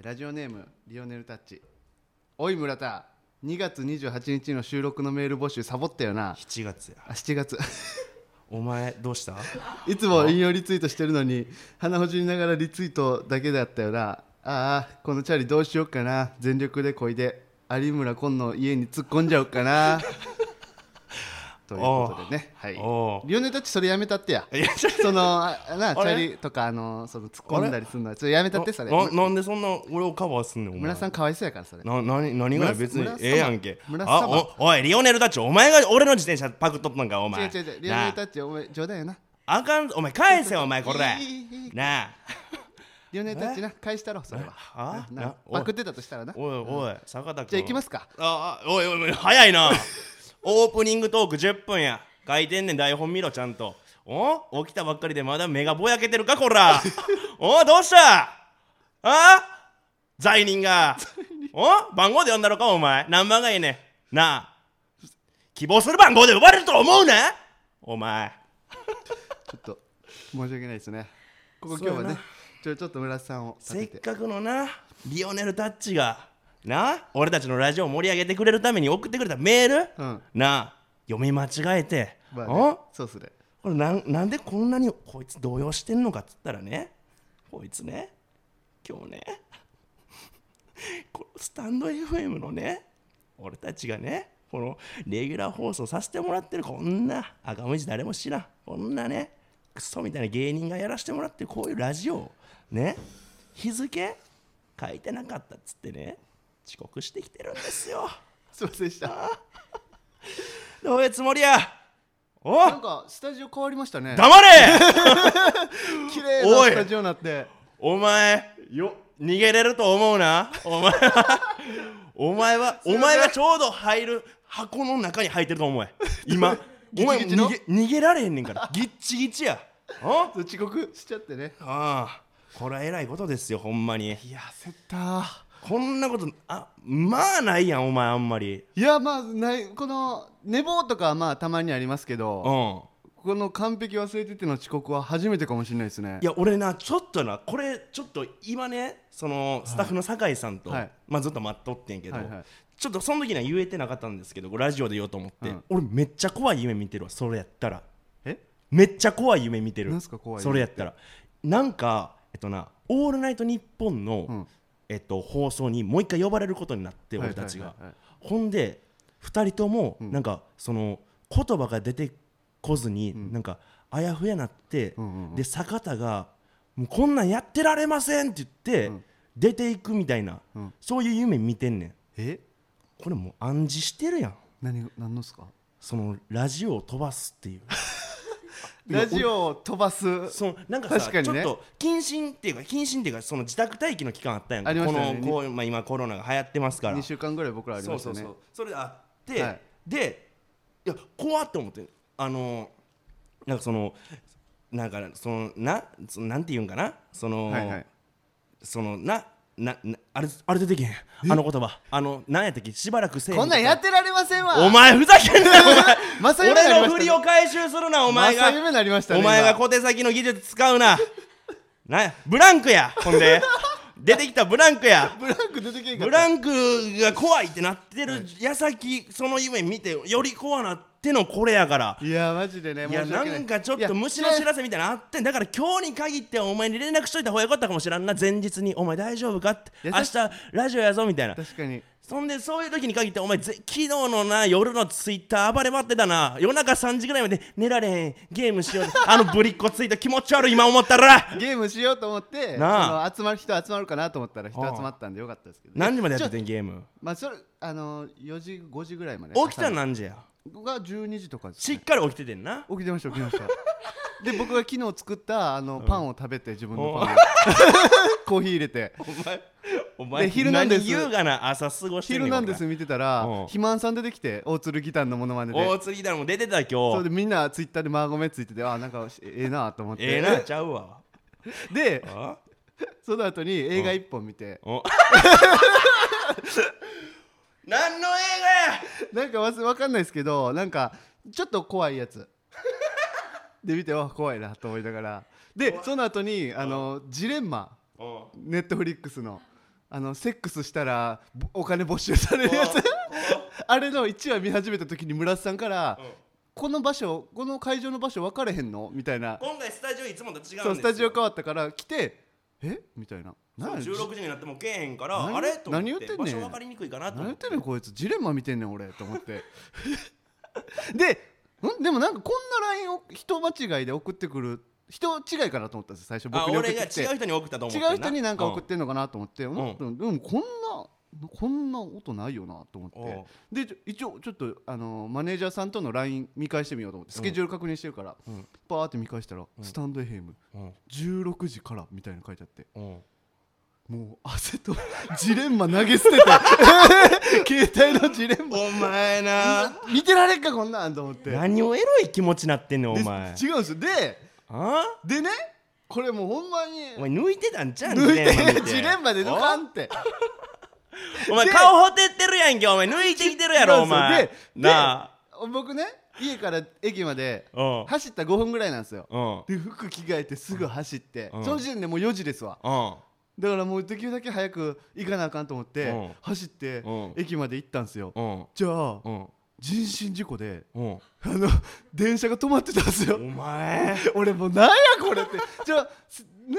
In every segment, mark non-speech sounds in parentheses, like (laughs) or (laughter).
ーラジオネームリオネルタッチ。おい村田。2月28日の収録のメール募集サボったよな。7月や。あ7月。(laughs) お前どうした？いつも引用リツイートしてるのに鼻ほじりながらリツイートだけだったよな。ああこのチャリどうしよっかな。全力でこいで有村今の家に突っ込んじゃおうかなということでね。はい。リオネルタッチそれやめたってや。そのあなチャリとかあのその突っ込んだりするのは。ちょっとやめたってそれ。ななんでそんな俺をカバーすんねんお前。村さんかわいそうやからそれ。な何何が村別にええやんけ。あおおいリオネル・ダッチお前が俺の自転車パクっとったんかお前。違う違う違うリオネルタッチお前冗談やな。あかんお前返せよお前これ。なあ。リオネルタッチな (laughs) 返したろそれは。あ？なパクってたとしたらな。おいおい坂田君。じゃあ行きますか。ああおいおいおい早いな (laughs) オープニングトーク10分や。書いてんねん台本見ろちゃんと。お？起きたばっかりでまだ目がぼやけてるかこら。(laughs) お？どうした？あ？罪人が。お？番号で呼んだろかお前。何番がいいねん？なあ。希望する番号で呼ばれると思うねお前。ちょっと申し訳ないですね。ここ今日はねちょちょっと村田さんをせってかくのなリオネル・タッチがな俺たちのラジオを盛り上げてくれるために送ってくれたメール、うん。なあ読み間違えて、まあおねそうっすねこれなんなんでこんなにこいつ動揺してんのかっつったらねこいつね今日ねこのスタンド FM のね俺たちがねこのレギュラー放送させてもらってるこんな赤文字誰も知らんこんなねクソみたいな芸人がやらせてもらってるこういうラジオをね日付書いてなかったっつってね遅刻してきてるんですよ。(laughs) すいませんでした。どういうつもりや？お！なんかスタジオ変わりましたね。黙れ！(laughs) 綺麗おないスタジオになって。お前よ逃げれると思うな？お前お前はお前がちょうど入る箱の中に入ってると思え今お前逃げ逃げられへんねんから。ギッチギチや。あ遅刻しちゃってね。あこれはえらいことですよほんまに。いや焦ったこんなことあまあないやんお前あんまり。いやまあないこの寝坊とかはまあたまにありますけうどん。この完璧忘れてての遅刻は初めてかもしれないですね。いや俺なちょっとなこれちょっと今ねそのスタッフの酒井さんと、はい。まあ、ずっと待っとってんけど、はいはい。ちょっとその時には言えてなかったんですけどラジオで言おうと思って、うん。俺めっちゃ怖い夢見てるわそれやったら。え？めっちゃ怖い夢見てる。なんすか怖い夢って。それやったら。なんかえっとな「オールナイトニッポンの」うんえっと、放送にもう一回呼ばれることになって俺たちが、ほんで2人ともん。なんかその言葉が出てこずに、なんかあやふやなって、で坂田が「もうこんなんやってられません」って言って、うん。出ていくみたいな、うん。そういう夢見てんねん。え？これもう暗示してるやん。何が何のっすか？そのラジオを飛ばすっていうラジオを飛ばす。そのなんかさ確かにね。ちょっと謹慎っていうか謹慎っていうかその自宅待機の期間あったやんか。ありましたね。このこう、まあ、今コロナが流行ってますから。2週間ぐらい僕らありましたね。そうそうそう。それであって、はいでいや怖って思って。あのなんかそのなんかそのなそのなんて言うんかな？その、はいはい。そのなななあれあれ出てけへん。あの言葉。あのなんやったっけしばらくせえへこんなんやってられませんわ。お前ふざけんなよお (laughs) ましたね。俺の振りを回収するなお前が。なりましたねお前が今小手先の技術使うな。なやブランクやほんで出てきたブランクや。(laughs) ブランク出てけんかブランクが怖いってなってる矢先その夢見てより怖なってのこれやから。いやマジでねいや申し訳なんかちょっと虫の知らせみたいなのあってん。だから今日に限ってお前に連絡しといた方がよかったかもしらんな。前日に「お前大丈夫か?」って「優し明日ラジオやぞ」みたいな。確かにそんでそういう時に限ってお前ぜ昨日のな夜のツイッター暴れ回ってたな。夜中3時ぐらいまで寝られへん。ゲームしよう。(laughs) あのぶりっ子ツイート気持ち悪い今思ったら。ゲームしようと思ってなあ。集まる人集まるかなと思ったら人集まったんでよかったですけど何時までやっててんゲーム？まあそれあの4時5時ぐらいまで。起きたの何時や？僕が12時とかですしっかり起きててんな。起きてました起きてました。(laughs) で僕が昨日作ったあのパンを食べて自分のパンを (laughs) コーヒー入れて。お前お前で昼なんです。何優雅な朝過ごしてんねん昼なんです見てたらうん。肥満さん出てきて大鶴ギターのモノマネで。大釣りだも出てた今日。それでみんなツイッターでマーゴメついててあなんかええなと思って。ええなちゃうわ。(laughs) であ？その後に映画一本見て。お (laughs) 何の映画や！なんかわすわかんないですけどなんかちょっと怖いやつ。で見てわ怖いなと思いながら。でその後にあのジレンマ。うん。ネットフリックスのあのセックスしたらぼお金没収されるやつ。(laughs) あれの1話見始めた時に村瀬さんから、うん。この場所この会場の場所分かれへんの？みたいな。今回スタジオいつもと違うんですよ。そうスタジオ変わったから来てえ？みたいな。そう何？16時になってもけえへんから何？あれ？と思って何言ってんねん。場所分かりにくいかなと何言っててんねんこいつ。ジレンマ見てんねん俺。と思って。(laughs) でん？でもなんかこんな LINE を人間違いで送ってくる人違いかなと思ったんです最初。あ僕に送ってきて。違う人に送ったと思って違う人になんか送っっててんのかなと思って、うん。んでもこんなこんな音ないよなと思って。で一応ちょっとあのマネージャーさんとの LINE 見返してみようと思って。スケジュール確認してるから、うん。パーって見返したら、スタンド FM うん。16時からみたいなの書いてあって。うん。もう汗とジレンマ投げ捨てて。(laughs) 携帯のジレンマ。お前な。見てられんかこんなんと思って。何をエロい気持ちなってんねんおで前違うんですよ。であ？でねこれもうほんまにお前抜いてたんちゃうん？抜いてジレンマで。抜かんって。お？前で顔ほてってるやんけお前。抜いてきてるやろお前。ででな僕ね家から駅まで走った5分ぐらいなんですよ。うん。で服着替えてすぐ走って、うん。その時点でもう4時ですわ。うん。だからもうできるだけ早く行かなあかんと思って、うん。走ってうん。駅まで行ったんですよ、うん。じゃあうん人身事故でうん。あの電車が止まってたんですよ。お前。俺もうなんやこれって。じゃね？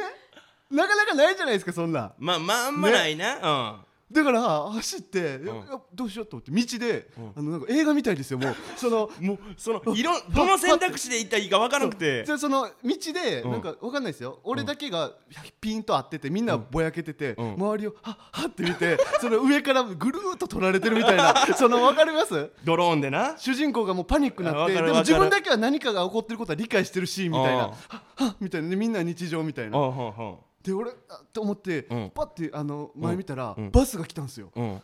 なかなかないじゃないですかそんなん。まあまああんまないなだから走って、いやいやどうしようと思って道で、あのなんか映画みたいですよ (laughs) もう。そのうんもうそのいろんどの選択肢で行ったらいいか分からなくて。じゃあその道でうん。なんかわかんないですよ、俺だけがピンと合っててみんなぼやけてて、うん。周りをはっはって見て (laughs) その上からぐるーっと取られてるみたいな (laughs) そのわかります？ドローンでな。主人公がもうパニックになってでも自分だけは何かが起こってることは理解してるしみたいなうん。はっはっみたいなでみんな日常みたいな。うんうんで俺あと思って、うん。パッてあの前見たら、うん。バスが来たんですよ。うん。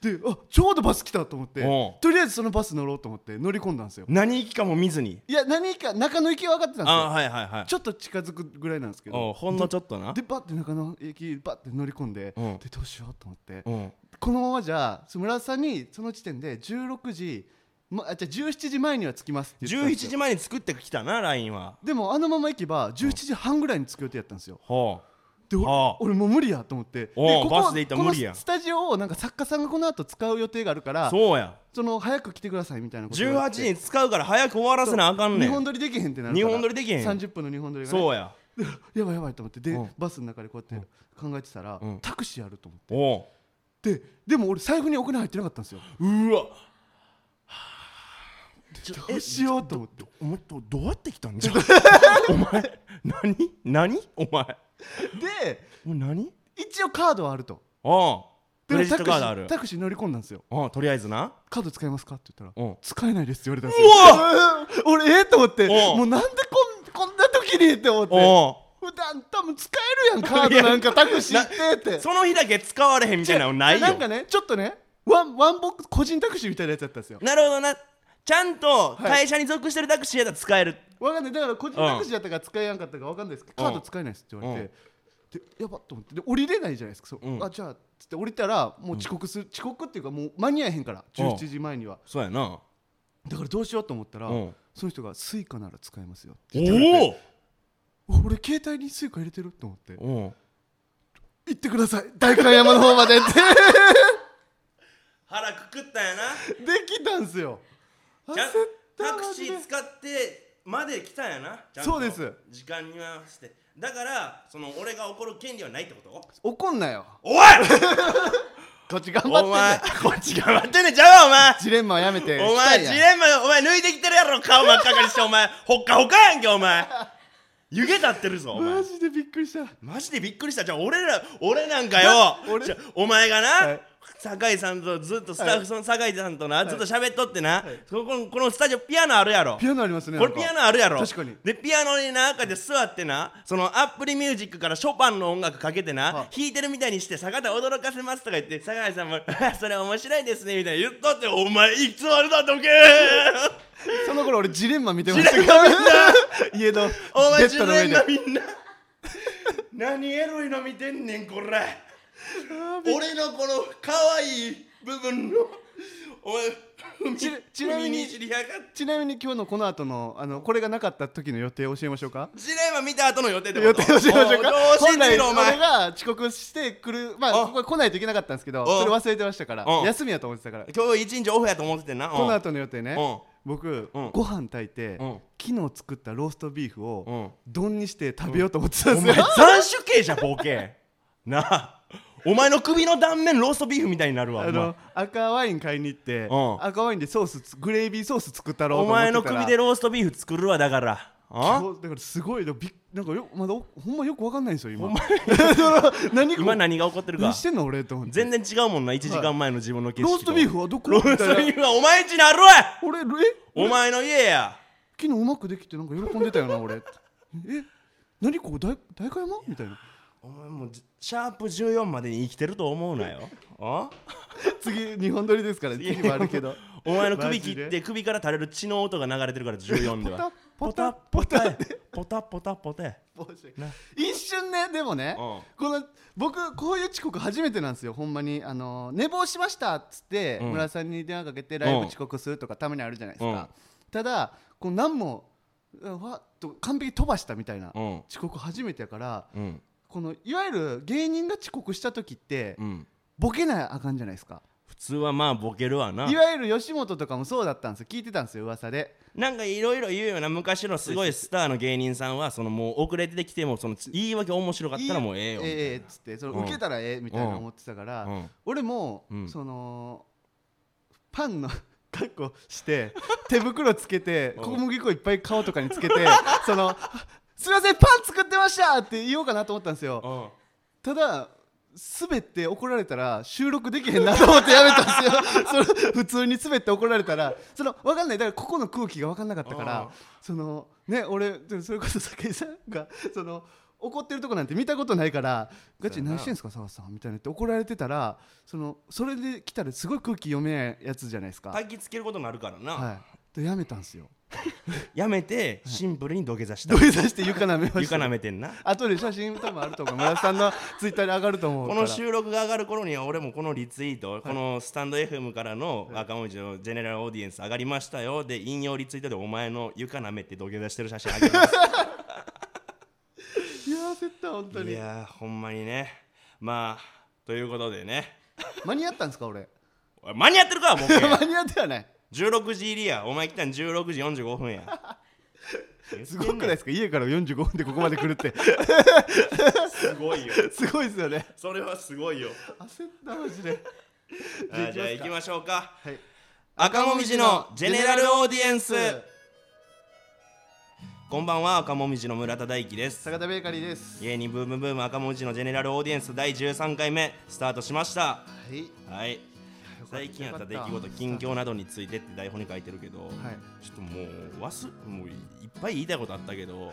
であちょうどバス来たと思ってうん。とりあえずそのバス乗ろうと思って乗り込んだんですよ。何行きかも見ずに？いや何か中の行きは分かってたんですよ。あはいはいはい。ちょっと近づくぐらいなんですけど。おほんのちょっとな。でバッて中野駅バッて乗り込んで、うん。でどうしようと思って、うん。このままじゃ村田さんにその時点で16時、ま、あじゃあ17時前には着きますって言ってたん17ですよ。時前に作ってきたな LINE は。でもあのまま行けば17時半ぐらいに着く予定やったんですよ。ほで俺,、はあ。俺もう無理やと思って。でここバスで行ったら無理やん。このスタジオをなんか作家さんがこの後使う予定があるからそそうやの早く来てくださいみたいなこと言わ18れて時に使うから早く終わらせなあかんねん。日本撮りできへんってなるから。日本撮りできへん。30分の日本撮りが、ね、そうや。で (laughs) やばいやばいと思って。で、うん。バスの中でこうやって考えてたら、うん。タクシーあると思って。ででも俺財布にお金入ってなかったんですよ。うわ。どうしようと思って。お前どどうやって来たんじゃ (laughs) お前何？何？お前でお前何？一応カードはあると。おうクレジットカードある。ータクシー乗り込んだんですよ。とりあえずな。カード使えますかって言ったらうん。使えないですって言われたんですよ。(laughs) 俺ええと思ってもうなんでこんこんな時にって思って。お普段多分使えるやんカードなんか (laughs) タクシーってって。うその日だけ使われへんみたいなのないよ。なんかねちょっとねワンワンボックス個人タクシーみたいなやつだったんですよ。なるほどなちゃんと会社に属してるタクシーやったら使える。わかんない。だから個人タクシーだったから使えやんかったかわかんないです。けど、うん。カード使えないですって言われて、でやばっと思って。で降りれないじゃないですか。そう、うん。あじゃあつって降りたらもう遅刻する、遅刻っていうかもう間に合えへんから。17時前には。そうやな。だからどうしようと思ったら、うん。その人がスイカなら使えますよって言ってくれて。お俺携帯にスイカ入れてると思って。おお行ってください。代官山の方までって。腹くくったんやな。(laughs) できたんすよタクシー使ってまで来たんやな。ちゃんと。そうです。時間に合わせて。だからその俺が怒る権利はないってこと？怒んなよ。おい！こっち頑張ってお前ねこっち頑張ってんねん。ちゃうわお前。ジレンマはやめてお前ジレンマお前抜いてきてるやろ。顔真っ赤かにしてお前。ほっかほかやんけお前。湯気立ってるぞお前。マジでびっくりした。マジでびっくりした。じゃあ俺ら俺なんかよ。お前がな、はい酒井さんとずっとスタッフ、その酒井さんとな、い。ずっと喋っとってな、そこのこのスタジオピアノあるやろ？ピアノありますねこれピアノあるやろ？確かに。でピアノに中で座ってなそのアップルミュージックからショパンの音楽かけてな、は弾いてるみたいにして坂田驚かせますとか言って酒井さんも (laughs) それ面白いですねみたいな言っとってお前いつまでだとけ (laughs) その頃俺ジレンマ見てました。けど (laughs) 家のお前ベ自分ッドの上で。がみんな。何エロいの見てんねんこれ俺のこの可愛い部分のお前ちちなみにちなみに今日のこの後のあのこれがなかった時の予定を教えましょうか？ジレンマ見た後の予定ってこと？予定を教えましょうか？本来俺が遅刻してくるまあお。ここ来ないといけなかったんですけどお。それ忘れてましたからお。休みやと思ってたから。今日一日オフやと思っててんなこの後の予定ね。うん僕うん。ご飯炊いてうん。昨日作ったローストビーフうをん。丼にして食べようと思ってたんですよ。斬首刑じゃボケ。なあお前の首の断面ローストビーフみたいになるわあの赤ワイン買いに行ってうん。赤ワインでソースつグレービーソース作ったろお前の首でローストビーフ作るわだから。あ？だからすごいなんかよまだおほんまよくわかんないんですよ今。(laughs) 何こ今何が起こってるか。何してんの俺と思って。全然違うもんな1時間前の自分の景色と。ローストビーフはどこ？ローストビーフはお前んちにあるわ。俺え？お前の家や。昨日うまくできてなんか喜んでたよな俺。え？何ここ大大会山？みたいなお前もうじシャープ14までに生きてると思うなよ。(laughs) あ？次日本撮りですから。次。もあるけど。(laughs) お前の首切って首から垂れる血の音が流れてるから14では。ポタポタポタ。ポタポタ。な。一瞬ねでもねうん。この僕こういう遅刻初めてなんですよほんまに。あの寝坊しましたっつって、うん。村さんに電話かけてライブ遅刻するとかたまにあるじゃないですか、うん。ただこう何もうわっと完璧に飛ばしたみたいな、うん。遅刻初めてやからうんこのいわゆる芸人が遅刻した時って、うん。ボケなあかんじゃないですか。普通はまあボケるわな。いわゆる吉本とかもそうだったんですよ。聞いてたんですよ噂で。なんかいろいろ言うよな昔のすごいスターの芸人さんはそのもう遅れてきてもその言い訳面白かったらもうええよいいええっつってそのうん受けたらええみたいな思ってたから、うん。俺も、うん。そのパンの (laughs) 格好して手袋つけてうん。小麦粉いっぱい顔とかにつけて (laughs) その「すいませんパン作ってました!」って言おうかなと思ったんですよ。うん。ただ滑って怒られたら収録できへんなと思ってやめたんですよ。(laughs) その普通に滑って怒られたらその分かんない。だからここの空気が分かんなかったからうん。そのね俺それこそ酒井さんがその怒ってるとこなんて見たことないからガチで何してんすか澤さんみたいなって怒られてたらそのそれで来たらすごい空気読めないやつじゃないですか。焚きつけることになるからな、はい。でやめたんですよ (laughs) やめてシンプルに土下座した。土下座して床舐めました。床舐めてんな。後で写真多分あると思う。村田さんのツイッターに上がると思うこの収録が上がる頃には俺もこのリツイート、このスタンド FM からの赤文字のジェネラルオーディエンス上がりましたよで引用リツイートでお前の床舐めて土下座してる写真あげます。いや焦った本当いにやーほんまにね。まあということでね。間に合ったんですか俺？間に合ってるかボケ。(laughs) 間に合ってはない16時入りや。お前来たん16時45分や。(laughs) すごくないですか？家から45分でここまで来るって。すごいよ。(laughs) すごいですよね。それはすごいよ。焦ったマジで。じゃあ行きましょうか。はい。赤もみじのジェネラルオーディエンス。こんばんは赤もみじの村田大樹です。坂田ベーカリーです。芸人ブームブーム赤もみじのジェネラルオーディエンス第13回目スタートしました。はい。はい最近あった出来事近況などについてって台本に書いてるけど、はい。ちょっともう忘もういっぱい言いたいことあったけど (laughs)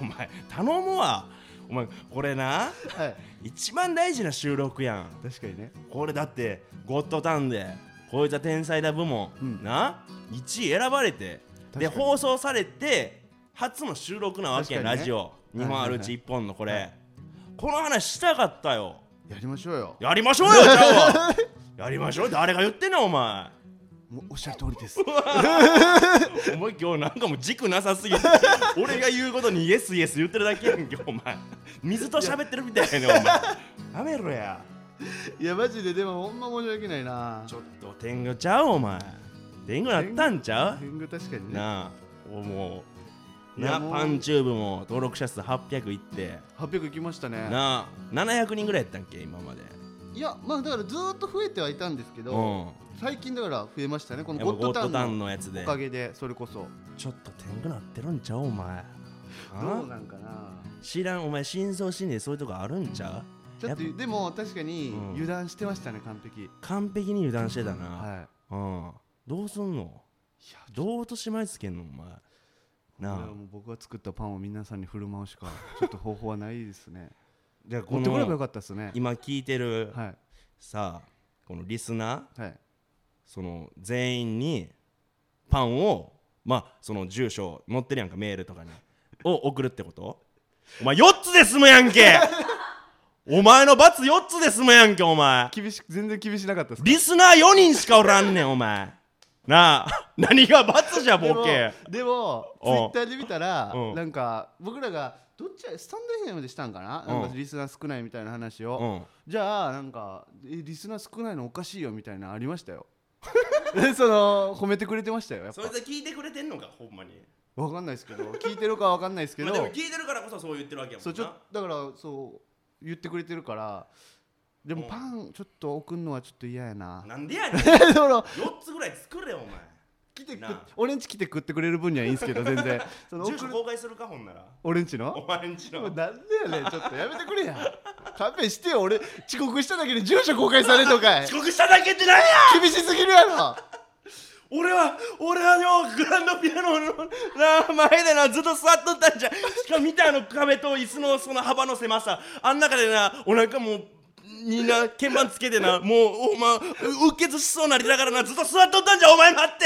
お前頼むわ。お前これなはい。一番大事な収録やん。確かにね。これだってゴッドタンでこいつは天才だ部門、うん。な1位選ばれてで放送されて初の収録なわけね。ラジオ。日本あるうちはい1本のこれ、はい。この話したかったよ。やりましょうよ。やりましょうよじゃあ (laughs) やりましょう誰が言ってんのお前。もうおっしゃる通りです。(laughs) お前今日なんかもう軸なさすぎて俺が言うことにイエスイエス言ってるだけやん今日お前。水と喋ってるみたいやねお前。やめろや。いやマジででもほんま申し訳ないな。ちょっと天狗ちゃうお前。天狗なったんちゃ天狗確かにうね。なあ。おもう。なパンチューブも登録者数800いって。800いきましたね。なあ。700人ぐらいやったんけ今までいやまあだからずーっと増えてはいたんですけど、うん。最近だから増えましたね。このやっぱゴッドタゴッドタンンののやつでおかげでそれこそ。ちょっと天狗なってるんちゃうお前。あどうなんかな。知らんお前深層心理でそういうとこあるんちゃう？ちょっとやっでも確かにうん。油断してましたね完璧。完璧に油断してたな、はうん。どうすんの？いいやどう落とし前つけんのお前？こなあ。れはもう僕が作ったパンを皆さんに振る舞うしかちょっと方法はないですねじゃあこ持ってこればよのかったですね今聞いてるはい。さあこのリスナーはい。その全員にパンをまあその住所載ってるやんかメールとかに。(laughs) を送るってこと？お前4 (laughs) つで済むやんけ！お前の罰4つで済むやんけお前。厳しく全然厳しなかったですか？リスナー4人しかおらんねんお前。なあ何が罰じゃボケ。でもツイうんッターで見たらうん。なんか僕らがどっちやスタンド FM でしたんかな？なんかリスナー少ないみたいな話を。うん。じゃあなんかえリスナー少ないのおかしいよみたいなのありましたよ。で (laughs) その褒めてくれてましたよやっぱ。それで聞いてくれてんのかほんまに。わかんないですけど。聞いてるかわかんないですけど。まあでも聞いてるからこそそう言ってるわけやもんな。そうちょだからそう言ってくれてるから。でもうん。パンちょっと送るのはちょっと嫌やな。なんでやねん。(laughs) その4つぐらい作れよお前来てくなあ。俺んち来て食ってくれる分にはいいんですけど全然。(laughs) その住送る。所公開するかほんなら。俺んちの？お前んちの。もうなんでやねん。ちょっとやめてくれや。勘弁してよ。俺遅刻しただけで住所公開されんのかい。遅刻しただけってなんや！厳しすぎるやろ。俺は俺はよグランドピアノのな前でなずっと座っとったんじゃしかも見たあの壁と椅子のその幅の狭さ。あん中でなお腹もうみんな鍵盤つけてなもうお前うっ血しそうなりながらなずっと座っとったんじゃお前待って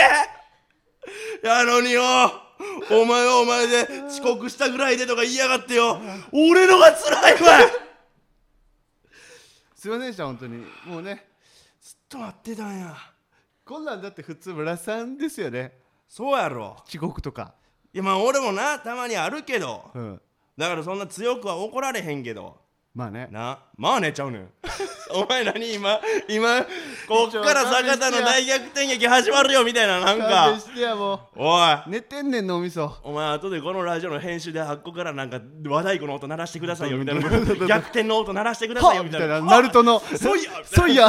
やのによ。お前はお前で遅刻したぐらいでとか言いやがってよ。俺のが辛いわ。(laughs) すいませんでした本当に。もうね。ずっと待ってたんや。こんなんだって普通村さんですよね。そうやろ。遅刻とか。いやまあ俺もなたまにあるけど。うん。だからそんな強くは怒られへんけどまあね。なまあねちゃうねん。(laughs) お前何今今 (laughs) こっから坂田の大逆転劇始まるよみたいななん勘か弁してやもおい。う寝てんねん脳みそお前後でこのラジオの編集であっこからなんか和太鼓の音鳴らしてくださいよみたいな。(laughs) 逆転の音鳴らしてくださいよみたいな。ナルトのそういやそういや。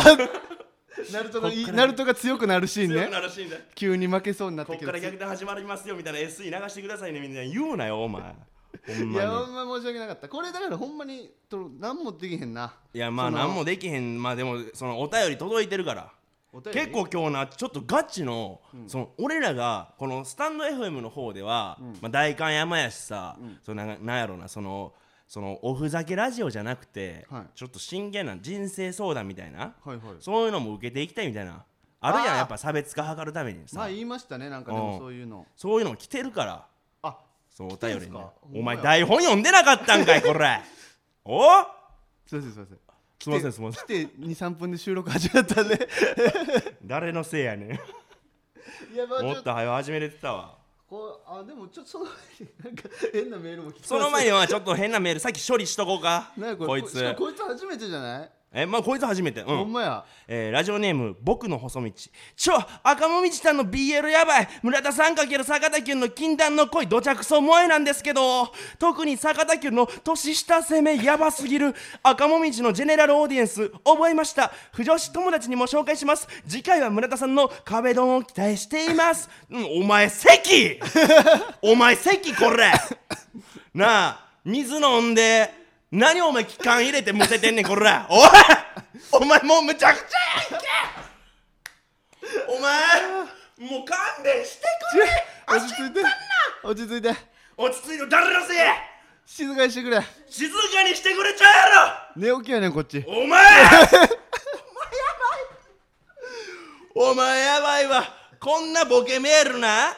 ナルトのナルトが強くなるシーンね。なるシーンだ急に負けそうになっこったけどから逆転始まりますよみたいな SE 流してくださいねみたいな。言うなよお前ほんいやまにほんま申し訳なかった。これだからほんまにと何もできへんな。いやまあその何もできへん。まあでもそのお便り届いてるから。お便り？結構今日なちょっとガチの,、その俺らがこのスタンド FM の方では、まあ、代官山やしさ、そのなんなんやろなそのそのおふざけラジオじゃなくて、はい。ちょっと真剣な人生相談みたいな、はいはい。そういうのも受けていきたいみたいなあるやあーんやっぱ差別化図るためにさ、まあ言いましたねなんかでもうん。そういうの。そういうの来てるから。あそのお便りにすか。お前台本読んでなかったんかいこれ。(laughs) お？すいませんすいません。すいませんすいません。来て23分で収録始まったんで。(laughs) 誰のせいやねん。いやまあもっと早始めれてたわ。こうあでもちょっとその前になんか変なメールも来てます。その前にはちょっと変なメールさっき処理しとこうか。なんかこいつ。しかもこいつ初めてじゃない、えまあこいつ初めて。うん。ほんまや。えーラジオネーム僕の細道。ちょ赤もみちさんの BL やばい。村田さん×坂田君の禁断の恋。どちゃくそ萌えなんですけど。特に坂田君の年下攻め。やばすぎる。赤もみちのジェネラルオーディエンス。覚えました。不女子友達にも紹介します。次回は村田さんの壁ドンを期待しています、うん、お前席。(laughs) お前席これ。なあ水飲んで何お前気管入れてむせてんねんこら。(laughs) おい。お前もうむちゃくちゃやんけ。お前もう勘弁してくれ。(laughs) 落ち着いて。落ち着いて。落ち着いて誰のせ。い静かにしてくれ。静かにしてくれちゃうや寝起きやねんこっち。ろお前 (laughs) お前やばいわ。こんなボケメールな。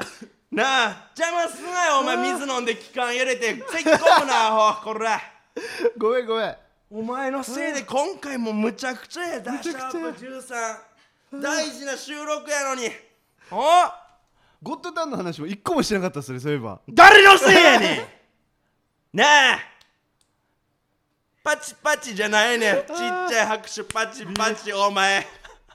なあ邪魔すなよ。お前水飲んで気管入れてせっ込むなアホこら (laughs) ごめんごめん。お前のせいで今回もむちゃくちゃやダシちゃくちゃや。ャープ13大事な収録やのに。おゴッドタンの話も一個もしてなかったっすねそういえば。誰のせいやねん。(laughs) なあ。パチパチじゃないねん。ちっちゃい拍手パチパチお前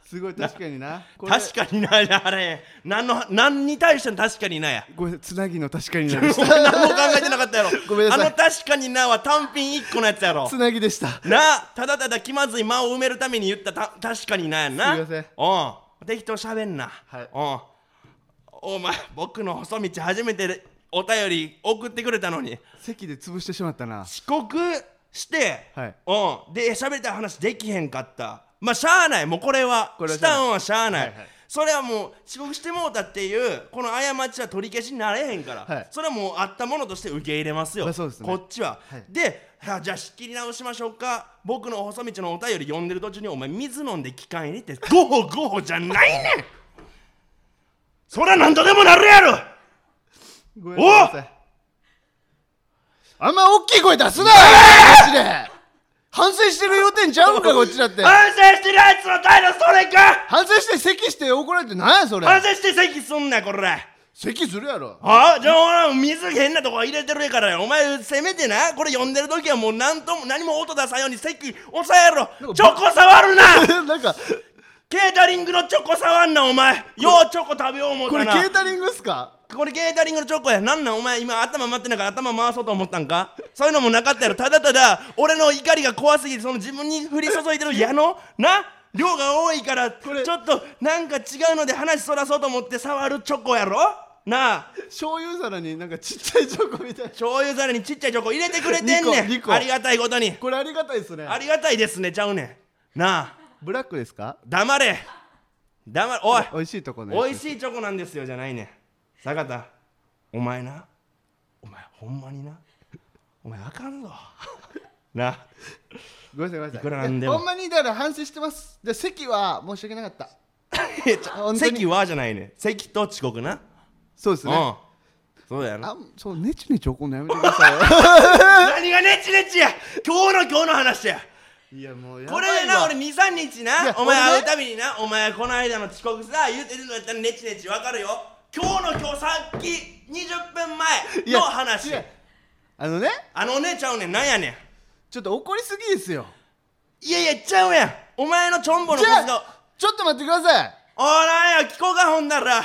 すごい確かにな。確かになあれ。何の何に対しての確かになや。ごめんつなぎの確かになりましお前何も考えてなかったやろ。ごめんなさい。あの確かになは単品1個のやつやろ。たつなぎでした。なあただただ気まずい間を埋めるために言ったた確かになやんな。すいません。うん。適当喋んな。はい。うん。お前僕の細道初めてお便り送ってくれたのに。席で潰してしまったな。遅刻して、はい。うん。で喋りたい話できへんかったまあしゃあない。もうこれは。これはしゃあない。したんはしゃあない、はいはい。それはもう遅刻してもうたっていうこの過ちは取り消しになれへんから、はい。それはもうあったものとして受け入れますよ、まあそうですね。こっちは、はい。ではじゃあ仕切り直しましょうか。僕の細道のお便り読んでる途中にお前水飲んで機械にって (laughs) ゴホゴホじゃないねん。そりゃ何とでもなるやろ。ごめんなさい。あんま大きい声出すなマジで反省してる言うてんちゃうんか (laughs) こっちだって。反省してるやつの態度それか。反省して咳して怒られてなんやそれ。反省して席すんなこれ。咳するやろ。あじゃあ俺水変なとこ入れてるからよ。お前せめてなこれ読んでる時はもう何とも何も音出さんように席抑えろ。チョコ触るな。(laughs) なんか。ケータリングのチョコ触んなお前。ようチョコ食べよう思これったなケータリングっすか？これケータリングのチョコや。なんなん？お前今頭回ってないから頭回そうと思ったんか？そういうのもなかったやろ。ただただ俺の怒りが怖すぎてその自分に降り注いでる矢のな？量が多いからちれ。ょっとなんか違うので話そらそうと思って触るチョコやろ？なあ。醤油皿になんかちっちゃいチョコみたいな。醤油皿にちっちゃいチョコ。入れてくれてんねん。ありがたいことに。これありがたいですね。ありがたいですね。ちゃうねん。なあ。ブラックですか？黙れ。黙れ。おい美味しいとこね。美味しいチョコなんですよじゃないねん坂田お前なお前ほんまになお前あかんぞ。(laughs) な。ごめんなさいごめんなさい。いくらなんでも。ほんまにだから反省してます。で席は申し訳なかった。(laughs) 本当に。席はじゃないね。ん席と遅刻な。そうですね。うん。そうだよな。あそうネチネチ怒んのやめてくださ (laughs) 何がネチネチや。今日の今日の話や。いいやもうやばこれでな俺23日いなやお前俺ね会うたびにな。お前この間の遅刻さ言うてるのやったらネチネチわかるよ今日の今日さっき20分前の話。あのね。あのねちゃうねんなんやねん。ちょっと怒りすぎですよ。いやいやちゃうやん。お前のチョンボのじゃ数があちょっと待ってください。おなんや聞こうかほんだら。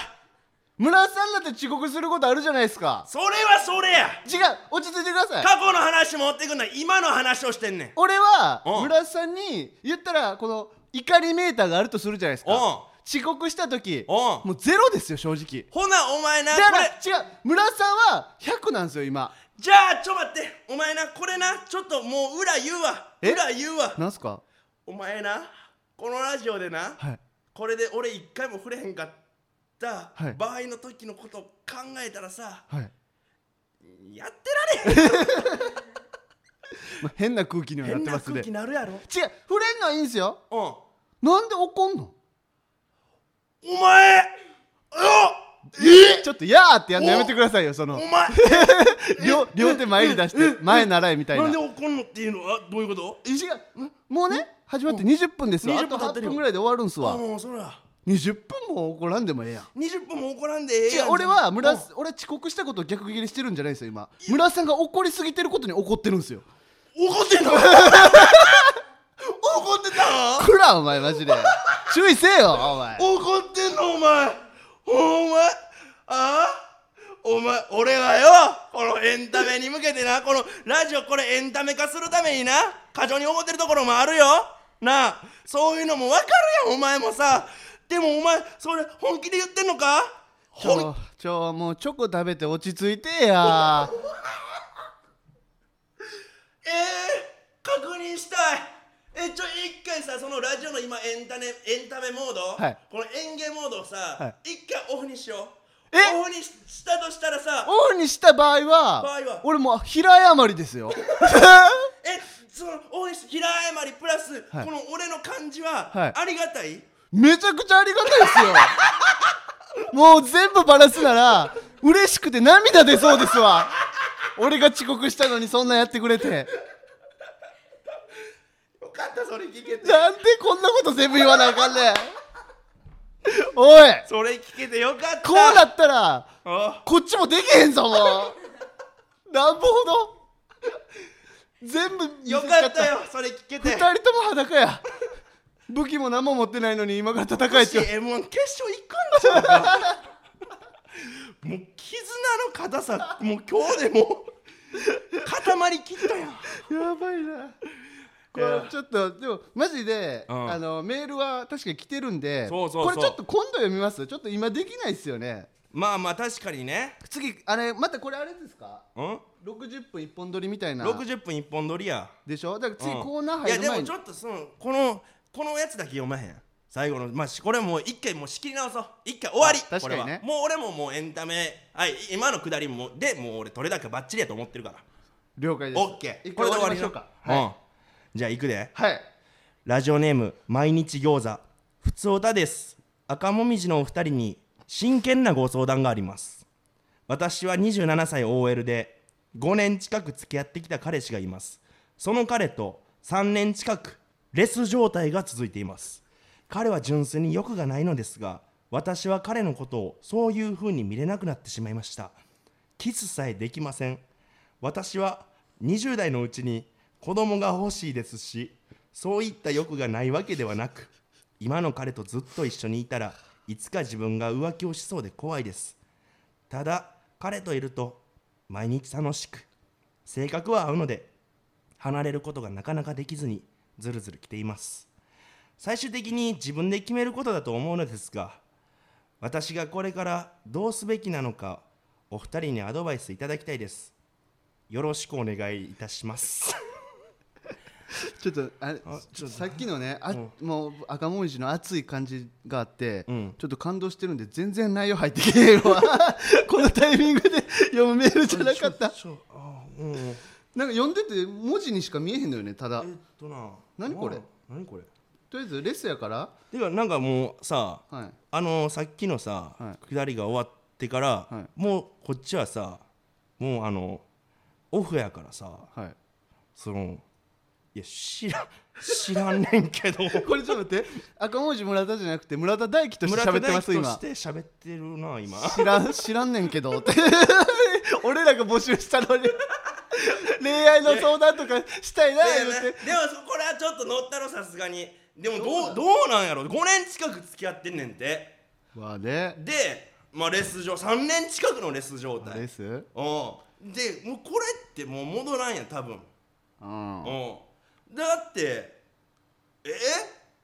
村瀬さんだって遅刻することあるじゃないですか。それはそれや。違う落ち着いてください。過去の話持ってくんな今の話をしてんねん。俺はうん。村瀬さんに言ったらこの怒りメーターがあるとするじゃないですか。うん遅刻した時うん。もうゼロですよ正直。ほなお前なだからこれ。違う村瀬さんは100なんですよ今。じゃあちょ待って。お前なこれなちょっともう裏言うわ。え？裏言うわ。なんすか？お前なこのラジオでなはい。これで俺一回も触れへんかったはい。場合の時のことを考えたらさはい、やってられへん (laughs) まあ、変な空気にはなってますね。空気なるやろ。違う触れんのはいいんすよ。うん。なんで怒んの？お前よちょっと「やー」ってやんのやめてくださいよその。お前 (laughs) 両両手前に出して前習えみたいな。なんで怒んのっていうの？はどういうこと？違う。もうね始まって20分ですわ20あと8分経ってるよ。分ぐらいで終わるんすわ。あもうそら20分も怒らんでもええやん。20分も怒らんでええやん。俺は村うん。俺遅刻したことを逆切りしてるんじゃないですよ今。村さんが怒りすぎてることに怒ってるんですよ。怒ってんの？(laughs) 怒ってたくらお前マジで注意せえよお前。怒ってんのお前。お前ああ？お前俺はよこのエンタメに向けてなこのラジオこれエンタメ化するためにな過剰に思ってるところもあるよ。なあそういうのも分かるやんお前もさ。でもお前それ本気で言ってんのか？ちょちょもうチョコ食べて落ち着いてや。(laughs) えー、確認したいえちょ一回さそのラジオの今エンタメエンタメモード、はい。この演芸モードをさ、は一回オフにしよう。え？オフにししたとしたらさオフにした場合は場合は？俺もう平謝りですよ。(laughs) えそのオフにし平謝りプラス、はい。この俺の感じは、はい。ありがたい？めちゃくちゃありがたいですよ。(laughs) もう全部バラすなら嬉しくて涙出そうですわ。俺が遅刻したのにそんなんやってくれて。よかったそれ聞けて。なんでこんなこと全部言わなあかんねん。おい。それ聞けてよかった。こうなったらあこっちもできへんぞもう。なんぼほど。全部よちゃかったよそれ聞けて。二人とも裸や。武器も何も持ってないのに今から戦えって M1 決勝行くんだぞもう絆の硬さもう今日でもう固まりきったやんやばいなこれちょっとでもマジで、うん。あのメールは確かに来てるんでそうそうこれちょっと今度読みます？ちょっと今できないっすよね。まあまあ確かにね。次あれまたこれあれですか？うん？60分一本撮りみたいな。60分一本撮りや。でしょ？だから次うん。コーナーいや入る前に。でもちょっとそのこのこのやつだけ読まへん。最後のまあしこれもう一回もう仕切り直そう。一回終わり。あ確かにね。これは。もう俺ももうエンタメ。はい今のくだりもでもう俺どれだけバッチリやと思ってるから。了解です。オッケー。一回終わりましょうこかはい、うんじゃあ行くで。はい、ラジオネーム毎日餃子。ふつおたです。赤もみじのお二人に真剣なご相談があります。私は27歳 OL で5年近く付き合ってきた彼氏がいます。その彼と3年近くレス状態が続いています。彼は純粋に欲がないのですが私は彼のことをそういう風に見れなくなってしまいました。キスさえできません。私は20代のうちに子供が欲しいですしそういった欲がないわけではなく今の彼とずっと一緒にいたらいつか自分が浮気をしそうで怖いです。ただ彼といると毎日楽しく性格は合うので離れることがなかなかできずにずるずる来ています。最終的に自分で決めることだと思うのですが私がこれからどうすべきなのかお二人にアドバイスいただきたいです。よろしくお願いいたします。ちょっとあれあちょっとさっきのねあ、もう赤文字の熱い感じがあって、うん。ちょっと感動してるんで全然内容入ってけえわ。(laughs) このタイミングで読むメールじゃなかった。なんか読んでて文字にしか見えへんのよねただ。っとな。何これ？あ何これ？とりあえずレスやから。てかなんかもうさはい。あのさっきのさ、は下りが終わってから、はい。もうこっちはさもうあのオフやからさはい。そのいや知らん知らんねんけど。(laughs) これちょっと待って。赤文字村田じゃなくて村田大樹として喋ってます今。村田大樹として喋ってるな今。知らん知らんねんけど。っ (laughs) て俺らが募集したのに。恋愛の相談とかしたいな言うて。でもそこれはちょっと乗ったろさすがに。でもどうどうなん？やろ？5年近く付き合ってんねんて。まあね。でまあレス状3年近くのレス状態。レス？うん。でもうこれってもう戻らんやん多分。うん。うんだってえ？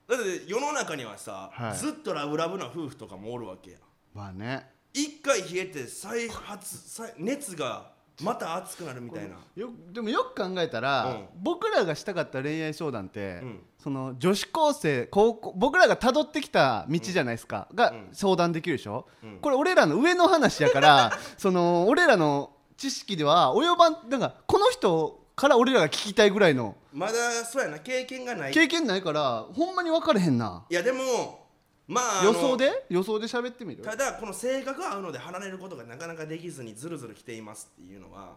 だって世の中にはさ、はい。ずっとラブラブな夫婦とかもおるわけやまあね。一回冷えて再発再熱がまた熱くなるみたいな。よでもよく考えたら、うん。僕らがしたかった恋愛相談って、うん。その女子高生高校僕らが辿ってきた道じゃないですか、がうん。相談できるでしょ、うん。これ俺らの上の話やから (laughs) その俺らの知識では及ばんなんかこの人から俺らが聞きたいぐらいの。まだそうやな。経験がない。い経験ないからほんまに分かれへんな。やでもまあ予想で？予想で喋ってみる？ただこの性格が合うので離れることがなかなかできずにずるずる来ていますっていうのは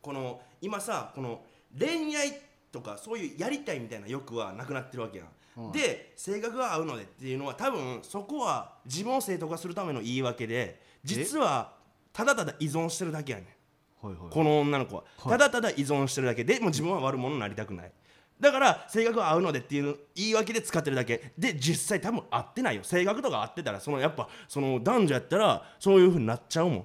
この今さこの恋愛とかそういうやりたいみたいな欲はなくなってるわけやん、うん。で性格が合うのでっていうのは多分そこは自分を正当化するための言い訳で実はただただ依存してるだけやねんはいはい。この女の子は、はい。ただただ依存してるだけでもう自分は悪者になりたくない。だから性格が合うのでっていう言い訳で使ってるだけ。で実際多分合ってないよ。性格とか合ってたらそのやっぱその男女やったらそういう風になっちゃうもん。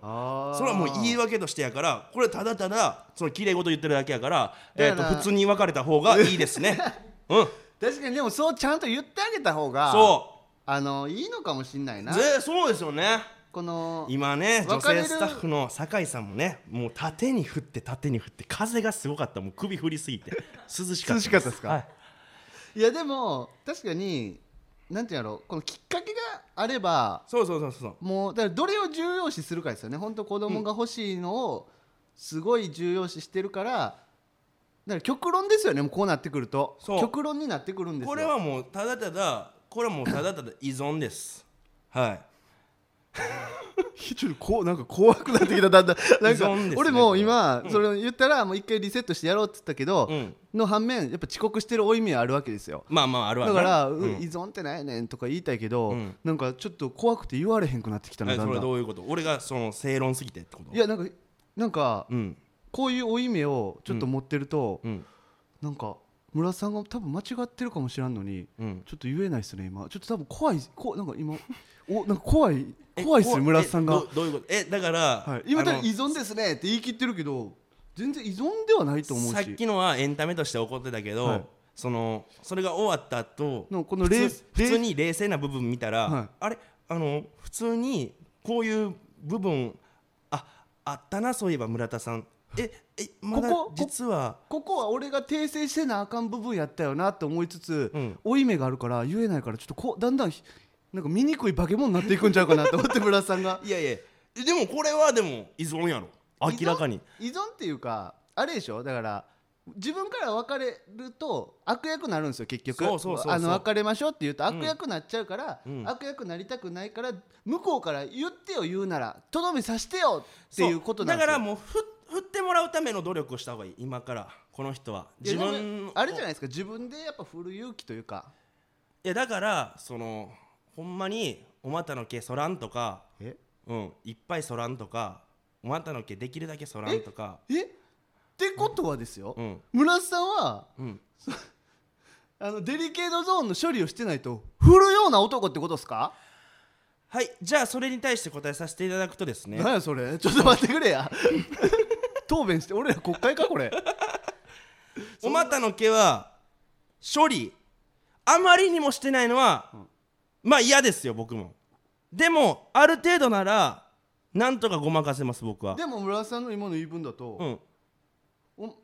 それはもう言い訳としてやからこれただただその綺麗事言ってるだけやから、えと普通に別れた方がいいですね。(laughs) うん。確かにでもそうちゃんと言ってあげた方がそあのいいのかもしんないうな。ぜそうですよねこの今ね女性スタッフの酒井さんもねもう縦に振って縦に振って風がすごかった。もう首振りすぎて涼しかった涼しかったですか？はい。いやでも確かになんていうんやろこのきっかけがあればそうそうそうそうもうだからどれを重要視するかですよね。本当子供が欲しいのをすごい重要視してるからだから極論ですよね。もうこうなってくると。極論になってくるんですよ。これはもうただただこれはもうただただ依存です。はいちょっとこうなんか怖くなってきただんだん。なんか俺も今うん。それを言ったらもう一回リセットしてやろうって言ったけど、うん。の反面やっぱ遅刻してる負い目はあるわけですよ。まあまああるわな。だから、ううん。依存ってないねんとか言いたいけど、うん。なんかちょっと怖くて言われへんくなってきたえそれなだんだん。はどういうこと？俺がその正論すぎてってこと？いやなんかなんかうん。こういう負い目をちょっと持ってると、うん。なんか村田さんが多分間違ってるかもしれんのにうん。ちょっと言えないですね今。ちょっと多分怖いこうなんか今おなんか怖いえ怖いっすね村田さんが。えど、どういうこと？えだから、はい、今だ依存ですねって言い切ってるけど全然依存ではないと思うし。さっきのはエンタメとして怒ってたけど、はい。そのそれが終わった後のこの普冷通普通に冷静な部分見たら、はい。あれ？あの普通にこういう部分ああったなそういえば村田さんええまだここ実は。ここは俺が訂正してなあかん部分やったよなって思いつつ、うん。負い目があるから言えないからちょっとこうだんだんひなんか醜い化け物になっていくんちゃうかなと思って村田さんが。(laughs) いやいや。えでもこれはでも依存やろ。明らかに。依存？っていうかあれでしょ？だから自分から別れると悪役になるんですよ結局。そうそうそうそう。あの別れましょうって言うと悪役になっちゃうから、うん。悪役になりたくないから向こうから言ってよ言うなら。とどめさしてよっていうことなんですよ。からもうふ振ってもらうための努力をした方がいい。今からこの人は。い自分もあれじゃないですか。自分でやっぱ振る勇気というか。いやだからそのほんまにお股の毛そらんとかえ？うん。いっぱいそらんとかお股の毛できるだけそらんとか。え？ってことはですよ、うん。村瀬さんはうん。(laughs) あのデリケートゾーンの処理をしてないと振るような男ってことですか、はい。じゃあそれに対して答えさせていただくとですね。何やそれ。ちょっと待ってくれや (laughs) 答弁して俺ら国会かこれ。(laughs) お股の毛は処理。あまりにもしてないのは、まあ嫌ですよ僕も。でもある程度ならなんとかごまかせます僕は。でも村瀬さんの今の言い分だと、うん。お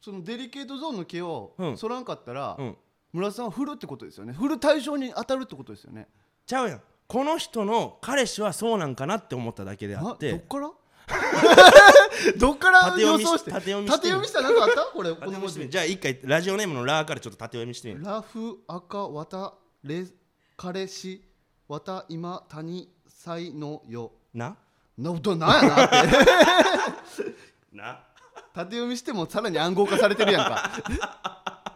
そのデリケートゾーンの毛をうん。そらんかったら、うん。村瀬さんは振るってことですよね。振る対象に当たるってことですよね。ちゃうやん。この人の彼氏はそうなんかなって思っただけでああどっってから？(laughs) どっから予想して縦読み縦読みしたら何かあった？これこの文字みじゃあ一回ラジオネームのラーからちょっと縦読みしてラフ赤綿レ彼氏綿今谷才のよ。な？などなんやなって。(laughs) な？縦読みしてもさらに暗号化されてるやんか。(laughs)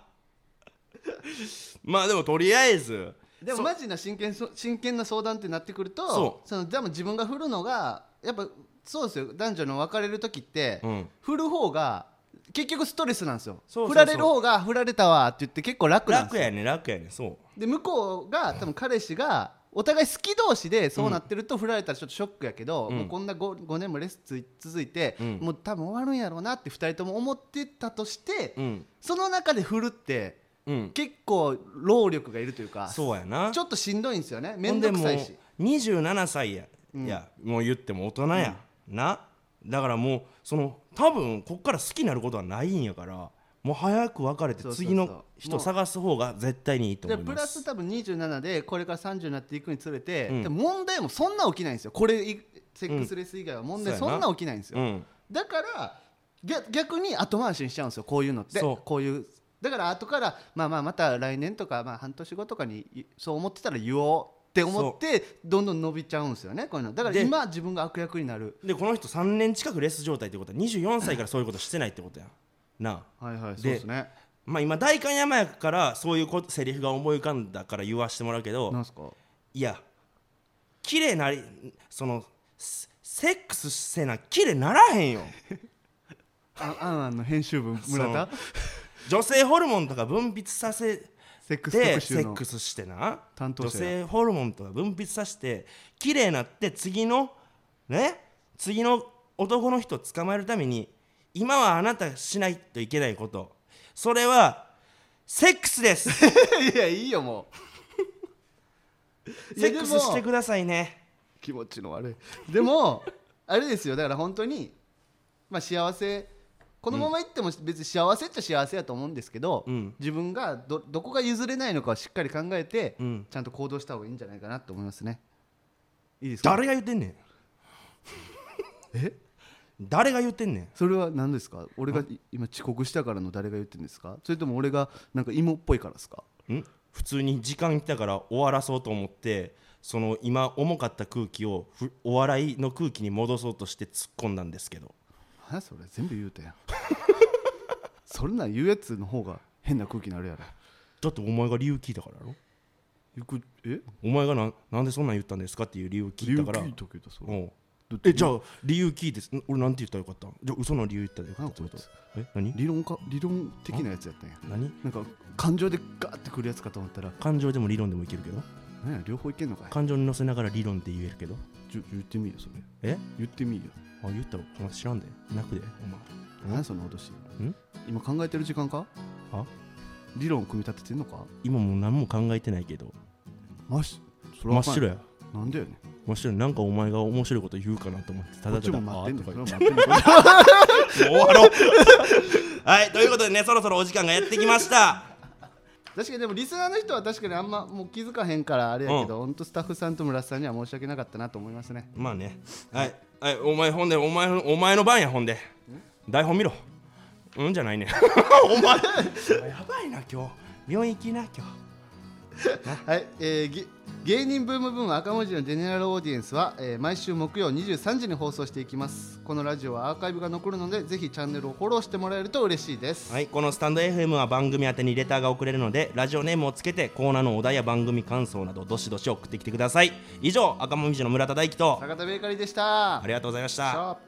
まあでもとりあえずでもマジな真剣そ真剣な相談ってなってくるとそのでも自分が振るのがやっぱそうですよ。男女の別れる時って、うん。振る方が結局ストレスなんですよ。そうそうそう。振られる方が振られたわって言って結構楽なんですよ。楽やね楽やねそう。で向こうが多分彼氏がお互い好き同士でそうなってると振られたらちょっとショックやけど、うん。もうこんな 5, 5年もレスつい続いて、うん。もう多分終わるんやろうなって2人とも思ってたとして、うん。その中で振るってうん。結構労力がいるというかそうやな。ちょっとしんどいんですよね。面ほんでもう倒くさいし。27歳や、いやもう言っても大人や、な。だからもうその多分こっから好きになることはないんやからもう早く別れて次の人探す方が絶対にいいとで思います。プラス多分27でこれから30になっていくにつれて、うん。問題もそんな起きないんですよ。これいセックスレス以外は問題そんな起きないんですよ、うん。だから逆逆に後回しにしちゃうんですよこういうのって。こういうだから後からまあまあまた来年とかまあ半年後とかにいそう思ってたら言おうって思ってどんどん伸びちゃうんですよねこういうの。だからで今自分が悪役になる。でこの人3年近くレス状態ってことは24歳からそういうことしてないってことや。んなあ。はいはいでそうですね。まあ今代官山やからそういうことセリフが思い浮かんだから言わしてもらうけどなんすか？いや綺麗なりそのセセックスせな綺麗ならへんよ。(laughs) ああんあんの編集部村田？女性ホルモンとか分泌させセックスセックスしてな女性ホルモンとか分泌させて綺麗になって次のね次の男の人を捕まえるために今はあなたがしないといけないこと。それはセックスです。(laughs) いやいいよもう。い (laughs) セックスしてくださいね。気持ちの悪い。でもあれですよ。だから本当にまあ幸せこのままいっても別に幸せっちゃ幸せやと思うんですけど、うん。自分がどどこが譲れないのかをしっかり考えて、うん。ちゃんと行動した方がいいんじゃないかなと思いますね。いいですか？誰が言ってんねん。(laughs) え？誰が言ってんねん。それは何ですか？俺がい今遅刻したからの誰が言ってるんですか？それとも俺がなんか芋っぽいからですか？ん。普通に時間来たから終わらそうと思ってその今重かった空気をふお笑いの空気に戻そうとして突っ込んだんですけど何やそれ全部言うたやん。(laughs) そんなん言うやつの方が変な空気になるやろ。だってお前が理由聞いたからやろ。ゆくえ？お前がななんでそんなん言ったんですかっていう理由聞いたから。理由聞いたけどそれ。うん。えじゃあ理由聞いてん俺なんて言ったらよかった？んじゃあ嘘の理由言ったらよかった？ってことえ何？理論か理論的なやつやったんや。何？なんか感情でガーってくるやつかと思ったら。感情でも理論でもいけるけど。何や両方いけんのかい。感情に乗せながら理論って言えるけど言ってみよそれ。え？言ってみよ。あ言ったらお前知らんで。泣くで？お前。何やその脅しん？今考えてる時間か？あ理論組み立ててんのか？今もう何も考えてないけど。真っ真っ白や。なんだよね真っ白なんかお前が面白いこと言うかなと思ってただただも待ってんねんあーとか？(laughs) 終わろう。はいということでねそろそろお時間がやってきました確かにでもリスナーの人は確かにあんまもう気づかへんからあれやけど、ほん。とスタッフさんと村瀬さんには申し訳なかったなと思いますね。まあね。はい、はい、お前ほんでお前お前の番やほんで。台本見ろ。うんじゃないね (laughs) お前。やばいな今日。病院行きな今日 (laughs) はい、えーぎ芸人ブームブーム赤文字のジェネラルオーディエンスは、えー毎週木曜23時に放送していきます。このラジオはアーカイブが残るのでぜひチャンネルをフォローしてもらえると嬉しいです、はい、このスタンド FM は番組宛てにレターが送れるのでラジオネームをつけてコーナーのお題や番組感想などどしどし送ってきてください。以上赤もみじの村田大樹と坂田ベーカリーでした。ありがとうございました